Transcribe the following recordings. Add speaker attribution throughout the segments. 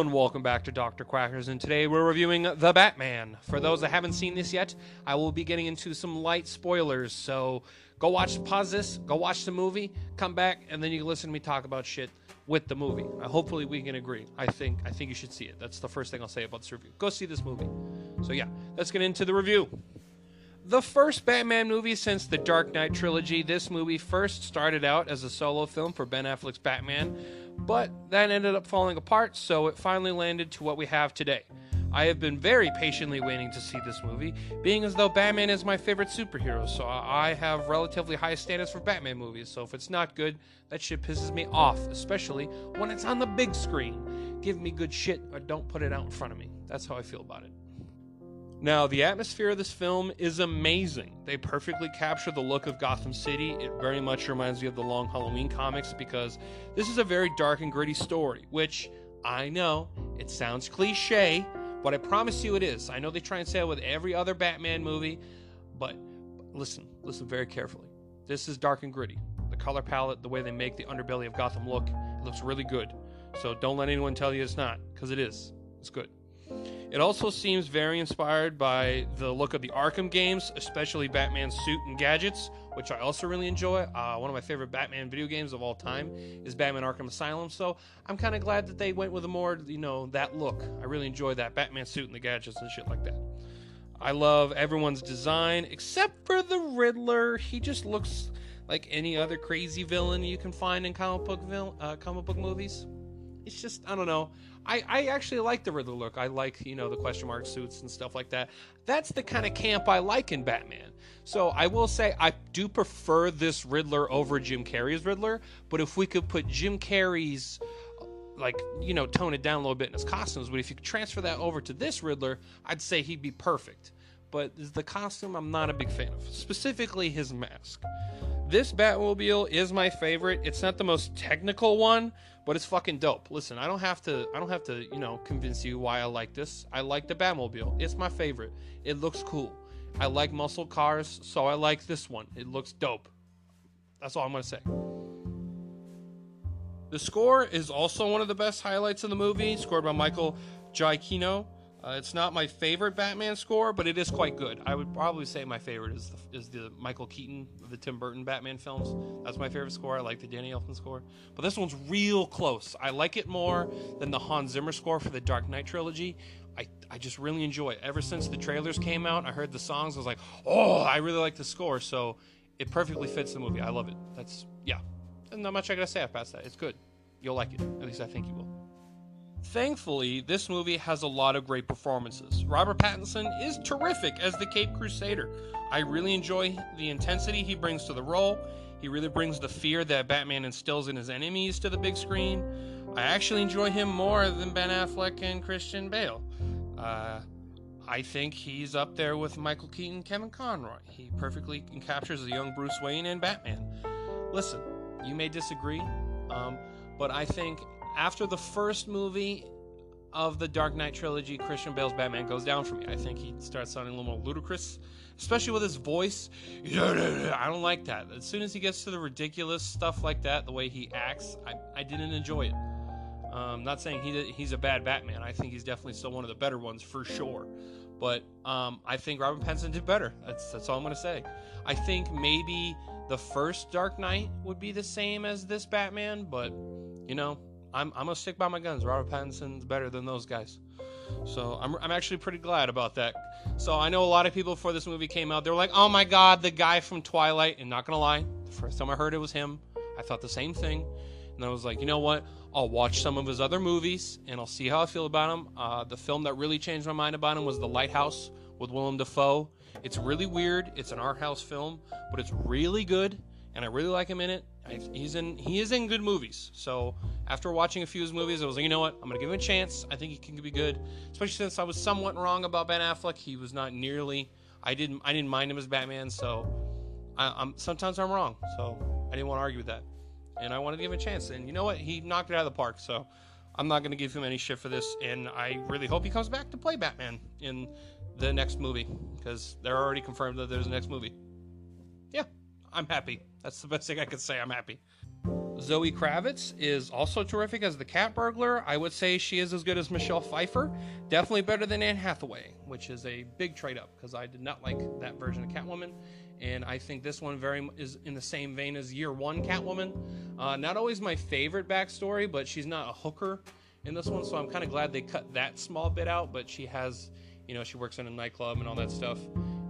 Speaker 1: And welcome back to Dr. Quackers, and today we're reviewing The Batman. For those that haven't seen this yet, I will be getting into some light spoilers, so go watch, pause this, go watch the movie, come back, and then you can listen to me talk about shit with the movie. Uh, hopefully we can agree. I think I think you should see it. That's the first thing I'll say about this review. Go see this movie. So yeah, let's get into the review. The first Batman movie since the Dark Knight trilogy, this movie first started out as a solo film for Ben Affleck's Batman, but that ended up falling apart, so it finally landed to what we have today. I have been very patiently waiting to see this movie, being as though Batman is my favorite superhero, so I have relatively high standards for Batman movies, so if it's not good, that shit pisses me off, especially when it's on the big screen. Give me good shit or don't put it out in front of me. That's how I feel about it. Now, the atmosphere of this film is amazing. They perfectly capture the look of Gotham City. It very much reminds me of the Long Halloween comics because this is a very dark and gritty story, which I know it sounds cliche, but I promise you it is. I know they try and say it with every other Batman movie, but listen, listen very carefully. This is dark and gritty. The color palette, the way they make the underbelly of Gotham look, it looks really good. So don't let anyone tell you it's not, because it is. It's good. It also seems very inspired by the look of the Arkham games, especially Batman's suit and gadgets, which I also really enjoy. Uh, one of my favorite Batman video games of all time is Batman Arkham Asylum, so I'm kind of glad that they went with a more, you know, that look. I really enjoy that Batman suit and the gadgets and shit like that. I love everyone's design except for the Riddler. He just looks like any other crazy villain you can find in comic book vil- uh, comic book movies. It's just I don't know. I, I actually like the Riddler look. I like, you know, the question mark suits and stuff like that. That's the kind of camp I like in Batman. So I will say I do prefer this Riddler over Jim Carrey's Riddler, but if we could put Jim Carrey's like, you know, tone it down a little bit in his costumes, but if you could transfer that over to this Riddler, I'd say he'd be perfect. But the costume I'm not a big fan of, specifically his mask. This Batmobile is my favorite. It's not the most technical one, but it's fucking dope. Listen, I don't have to I don't have to, you know, convince you why I like this. I like the Batmobile. It's my favorite. It looks cool. I like muscle cars, so I like this one. It looks dope. That's all I'm going to say. The score is also one of the best highlights of the movie, scored by Michael Giacchino. Uh, it's not my favorite Batman score, but it is quite good. I would probably say my favorite is the, is the Michael Keaton, the Tim Burton Batman films. That's my favorite score. I like the Danny Elfman score, but this one's real close. I like it more than the Hans Zimmer score for the Dark Knight trilogy. I, I just really enjoy it. Ever since the trailers came out, I heard the songs. I was like, oh, I really like the score. So it perfectly fits the movie. I love it. That's yeah. Not much I gotta say past that. It's good. You'll like it. At least I think you will. Thankfully, this movie has a lot of great performances. Robert Pattinson is terrific as the Cape Crusader. I really enjoy the intensity he brings to the role. He really brings the fear that Batman instills in his enemies to the big screen. I actually enjoy him more than Ben Affleck and Christian Bale. Uh, I think he's up there with Michael Keaton, Kevin Conroy. He perfectly captures the young Bruce Wayne and Batman. Listen, you may disagree, um, but I think after the first movie of the Dark Knight trilogy, Christian Bale's Batman goes down for me. I think he starts sounding a little more ludicrous, especially with his voice. I don't like that. As soon as he gets to the ridiculous stuff like that, the way he acts, I, I didn't enjoy it. Um, not saying he he's a bad Batman. I think he's definitely still one of the better ones for sure. But um, I think Robin Pattinson did better. That's that's all I'm gonna say. I think maybe the first Dark Knight would be the same as this Batman, but you know, I'm, I'm gonna stick by my guns. Robert Pattinson's better than those guys. So I'm, I'm actually pretty glad about that. So I know a lot of people before this movie came out, they were like, "Oh my God, the guy from Twilight." And not gonna lie, the first time I heard it was him. I thought the same thing, and I was like, you know what? I'll watch some of his other movies and I'll see how I feel about him. Uh, the film that really changed my mind about him was The Lighthouse with Willem Dafoe. It's really weird. It's an art house film, but it's really good, and I really like him in it. He's in he is in good movies. So after watching a few of his movies, I was like, you know what? I'm gonna give him a chance. I think he can be good, especially since I was somewhat wrong about Ben Affleck. He was not nearly. I didn't I didn't mind him as Batman. So I, am sometimes I'm wrong. So I didn't want to argue with that, and I wanted to give him a chance. And you know what? He knocked it out of the park. So I'm not gonna give him any shit for this. And I really hope he comes back to play Batman in the next movie because they're already confirmed that there's a next movie. Yeah, I'm happy. That's the best thing I could say. I'm happy. Zoe Kravitz is also terrific as the cat burglar. I would say she is as good as Michelle Pfeiffer. Definitely better than Anne Hathaway, which is a big trade up because I did not like that version of Catwoman. And I think this one very is in the same vein as Year One Catwoman. Uh, not always my favorite backstory, but she's not a hooker in this one, so I'm kind of glad they cut that small bit out. But she has, you know, she works in a nightclub and all that stuff,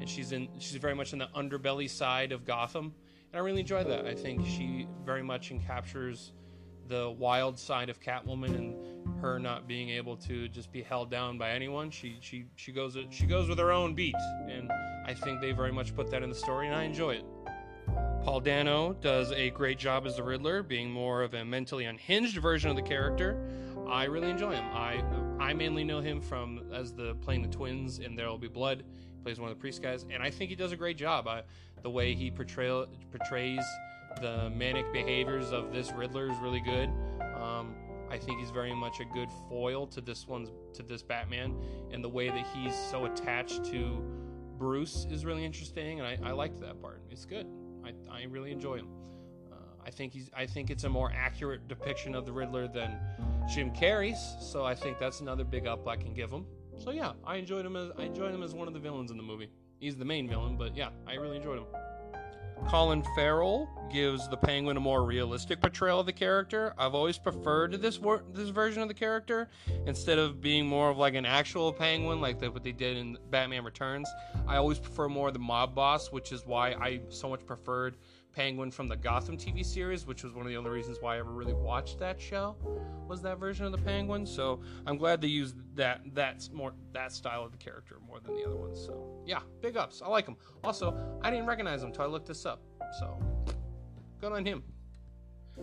Speaker 1: and she's in she's very much in the underbelly side of Gotham and I really enjoy that. I think she very much encaptures the wild side of Catwoman and her not being able to just be held down by anyone. She she she goes she goes with her own beat, and I think they very much put that in the story, and I enjoy it. Paul Dano does a great job as the Riddler, being more of a mentally unhinged version of the character. I really enjoy him. I I mainly know him from as the playing the twins in There Will Be Blood. He plays one of the priest guys, and I think he does a great job. I, the way he portray, portrays the manic behaviors of this Riddler is really good. Um, I think he's very much a good foil to this one's to this Batman, and the way that he's so attached to Bruce is really interesting, and I, I liked that part. It's good. I, I really enjoy him. I think he's I think it's a more accurate depiction of the Riddler than Jim Carrey's, so I think that's another big up I can give him. So yeah, I enjoyed him as I enjoyed him as one of the villains in the movie. He's the main villain, but yeah, I really enjoyed him. Colin Farrell gives the Penguin a more realistic portrayal of the character. I've always preferred this wor- this version of the character instead of being more of like an actual Penguin, like the, what they did in Batman Returns. I always prefer more the mob boss, which is why I so much preferred Penguin from the Gotham TV series, which was one of the only reasons why I ever really watched that show, was that version of the Penguin. So I'm glad they used that that's more that style of the character more than the other ones. So yeah, big ups. I like him. Also, I didn't recognize him until I looked this up. So good on him.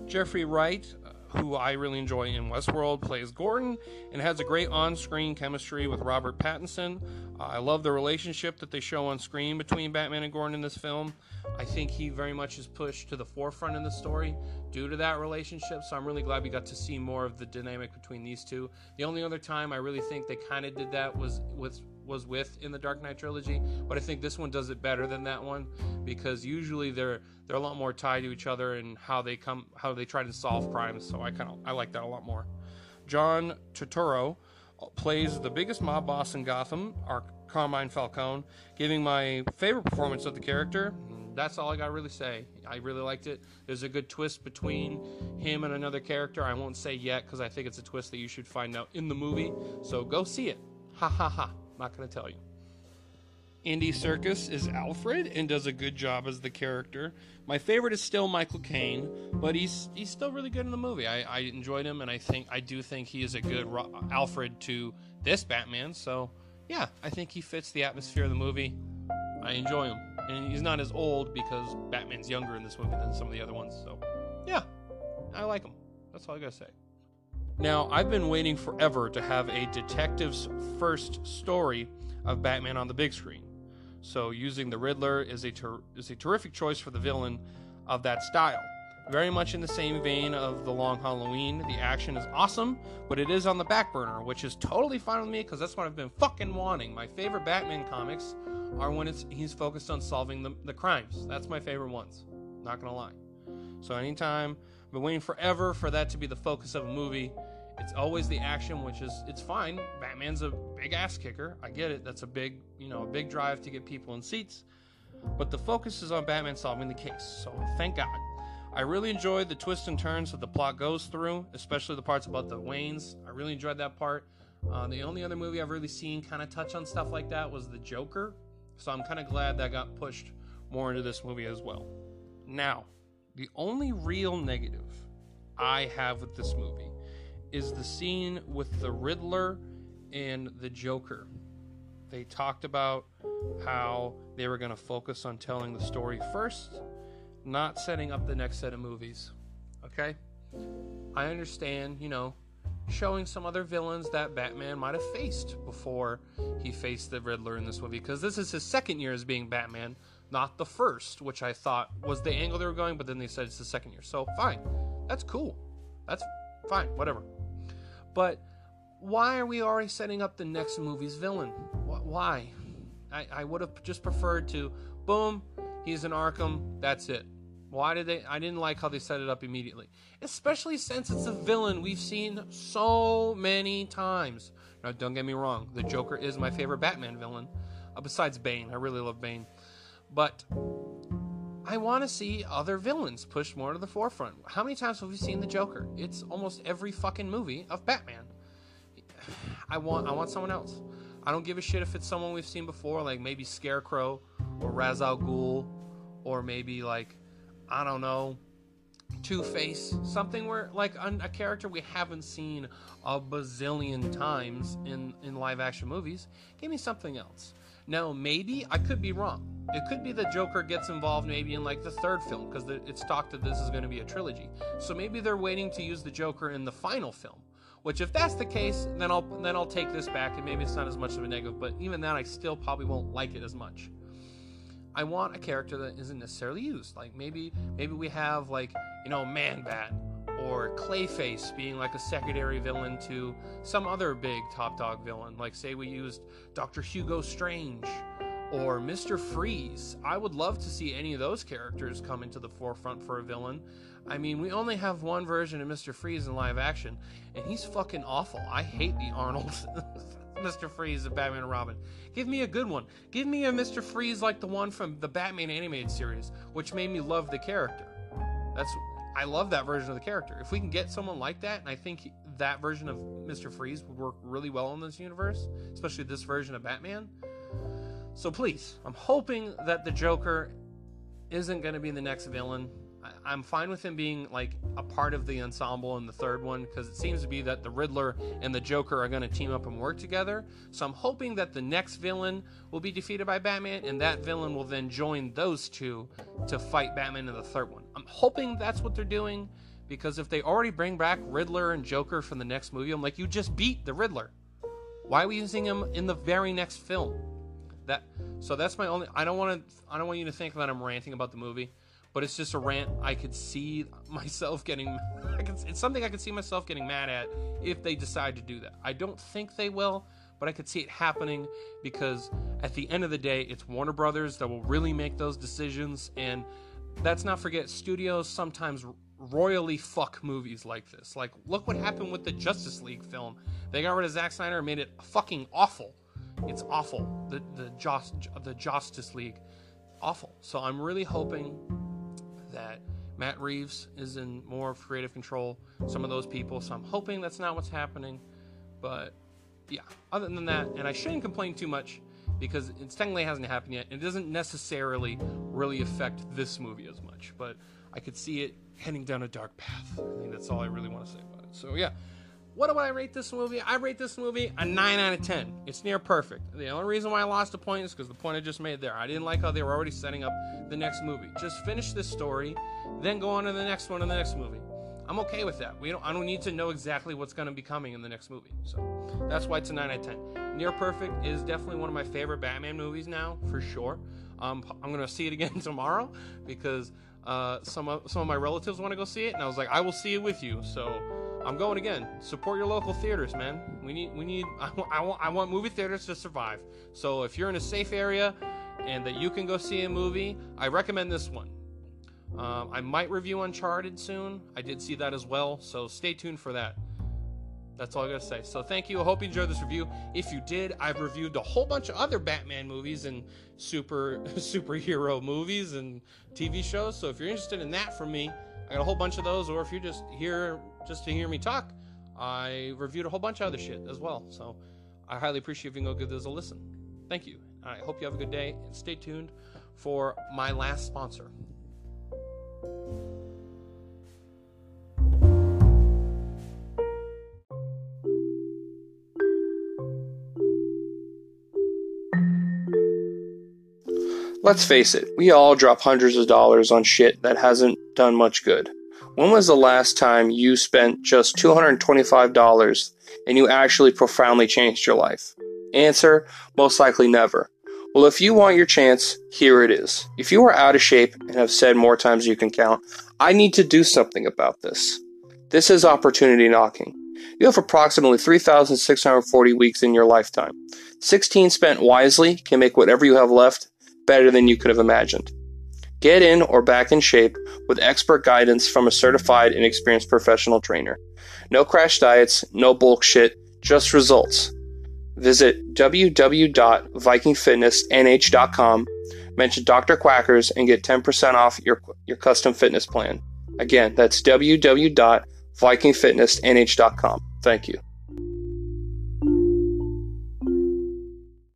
Speaker 1: Jeffrey Wright, uh, who I really enjoy in Westworld, plays Gordon and has a great on screen chemistry with Robert Pattinson. Uh, I love the relationship that they show on screen between Batman and Gordon in this film. I think he very much is pushed to the forefront in the story due to that relationship. So I'm really glad we got to see more of the dynamic between these two. The only other time I really think they kind of did that was with was with in the Dark Knight trilogy, but I think this one does it better than that one because usually they're they're a lot more tied to each other and how they come how they try to solve crimes. So I kind of I like that a lot more. John Turturro plays the biggest mob boss in Gotham, our Carmine Falcone, giving my favorite performance of the character that's all I got to really say. I really liked it. There's a good twist between him and another character. I won't say yet because I think it's a twist that you should find out in the movie. So go see it. Ha ha ha. Not going to tell you. Andy Serkis is Alfred and does a good job as the character. My favorite is still Michael Caine, but he's he's still really good in the movie. I, I enjoyed him, and I think I do think he is a good Alfred to this Batman. So yeah, I think he fits the atmosphere of the movie. I enjoy him and he's not as old because Batman's younger in this movie than some of the other ones. So, yeah, I like him. That's all I gotta say. Now, I've been waiting forever to have a detective's first story of Batman on the big screen. So, using the Riddler is a ter- is a terrific choice for the villain of that style. Very much in the same vein of The Long Halloween. The action is awesome, but it is on the back burner, which is totally fine with me because that's what I've been fucking wanting. My favorite Batman comics are when it's he's focused on solving the, the crimes. That's my favorite ones. Not gonna lie. So anytime I've been waiting forever for that to be the focus of a movie. It's always the action, which is it's fine. Batman's a big ass kicker. I get it. That's a big you know a big drive to get people in seats. But the focus is on Batman solving the case. So thank God. I really enjoyed the twists and turns that the plot goes through, especially the parts about the Waynes. I really enjoyed that part. Uh, the only other movie I've really seen kind of touch on stuff like that was The Joker, so I'm kind of glad that got pushed more into this movie as well. Now, the only real negative I have with this movie is the scene with the Riddler and the Joker. They talked about how they were going to focus on telling the story first not setting up the next set of movies. Okay? I understand, you know, showing some other villains that Batman might have faced before he faced the Riddler in this movie, because this is his second year as being Batman, not the first, which I thought was the angle they were going, but then they said it's the second year. So, fine. That's cool. That's fine, whatever. But why are we already setting up the next movie's villain? Why? I, I would have just preferred to, boom, he's an Arkham, that's it Why did they? I didn't like how they set it up immediately, especially since it's a villain we've seen so many times. Now, don't get me wrong, the Joker is my favorite Batman villain, uh, besides Bane. I really love Bane, but I want to see other villains pushed more to the forefront. How many times have we seen the Joker? It's almost every fucking movie of Batman. I want I want someone else. I don't give a shit if it's someone we've seen before, like maybe Scarecrow or Ra's al Ghul, or maybe like I don't know, Two Face, something where like a, character we haven't seen a bazillion times in in live action movies. Give me something else. Now maybe I could be wrong. It could be the Joker gets involved maybe in like the third film because it's talked that this is going to be a trilogy. So maybe they're waiting to use the Joker in the final film. Which, if that's the case, then I'll then I'll take this back, and maybe it's not as much of a negative. But even then, I still probably won't like it as much. I want a character that isn't necessarily used. Like maybe maybe we have like you know Man Bat or Clayface being like a secondary villain to some other big top dog villain. Like say we used Doctor Hugo Strange or Mr. Freeze. I would love to see any of those characters come into the forefront for a villain. I mean, we only have one version of Mr. Freeze in live action, and he's fucking awful. I hate the Arnold Mr. Freeze of Batman and Robin. Give me a good one. Give me a Mr. Freeze like the one from the Batman animated series, which made me love the character. That's I love that version of the character. If we can get someone like that, and I think that version of Mr. Freeze would work really well in this universe, especially this version of Batman. So please, I'm hoping that the Joker isn't going to be the next villain. I'm fine with him being like a part of the ensemble in the third one because it seems to be that the Riddler and the Joker are going to team up and work together. So I'm hoping that the next villain will be defeated by Batman and that villain will then join those two to fight Batman in the third one. I'm hoping that's what they're doing because if they already bring back Riddler and Joker from the next movie, I'm like, you just beat the Riddler. Why are we using him in the very next film? That so that's my only. I don't want to. I don't want you to think that I'm ranting about the movie but it's just a rant I could see myself getting. Could, it's something I could see myself getting mad at if they decide to do that. I don't think they will, but I could see it happening because at the end of the day, it's Warner Brothers that will really make those decisions, and let's not forget studios sometimes royally fuck movies like this. Like, look what happened with the Justice League film. They got rid of Zack Snyder and made it fucking awful. It's awful. The the Just the Justice League, awful. So I'm really hoping Matt Reeves is in more creative control. Some of those people, so I'm hoping that's not what's happening. But yeah, other than that, and I shouldn't complain too much because it technically hasn't happened yet. And it doesn't necessarily really affect this movie as much, but I could see it heading down a dark path. I think that's all I really want to say about it. So yeah, what do I rate this movie? I rate this movie a 9 out of 10. It's near perfect. The only reason why I lost a point is because the point I just made there. I didn't like how they were already setting up the next movie. Just finish this story, then go on to the next one in the next movie. I'm okay with that. We don't. I don't need to know exactly what's going to be coming in the next movie. So that's why it's a 9 out of 10. Near Perfect is definitely one of my favorite Batman movies now, for sure. Um, I'm going to see it again tomorrow because uh, some of some of my relatives want to go see it, and I was like, I will see it with you. So I'm going again. Support your local theaters, man. We need we need I, I want I want movie theaters to survive. So if you're in a safe area and that you can go see a movie, I recommend this one. Um, I might review Uncharted soon. I did see that as well, so stay tuned for that. That's all I gotta say. So thank you. I hope you enjoyed this review. If you did, I've reviewed a whole bunch of other Batman movies and super superhero movies and TV shows. So if you're interested in that from me, I got a whole bunch of those. Or if you're just here just to hear me talk, I reviewed a whole bunch of other shit as well. So I highly appreciate if you can go give those a listen. Thank you. I hope you have a good day and stay tuned for my last sponsor. Let's face it, we all drop hundreds of dollars on shit that hasn't done much good. When was the last time you spent just $225 and you actually profoundly changed your life? Answer most likely never. Well, if you want your chance, here it is. If you are out of shape and have said more times you can count, I need to do something about this. This is opportunity knocking. You have approximately 3,640 weeks in your lifetime. 16 spent wisely can make whatever you have left better than you could have imagined. Get in or back in shape
Speaker 2: with expert guidance from a certified and experienced professional trainer. No crash diets, no bullshit, just results. Visit www.vikingfitnessnh.com, mention Dr. Quackers, and get 10% off your, your custom fitness plan. Again, that's www.vikingfitnessnh.com. Thank you.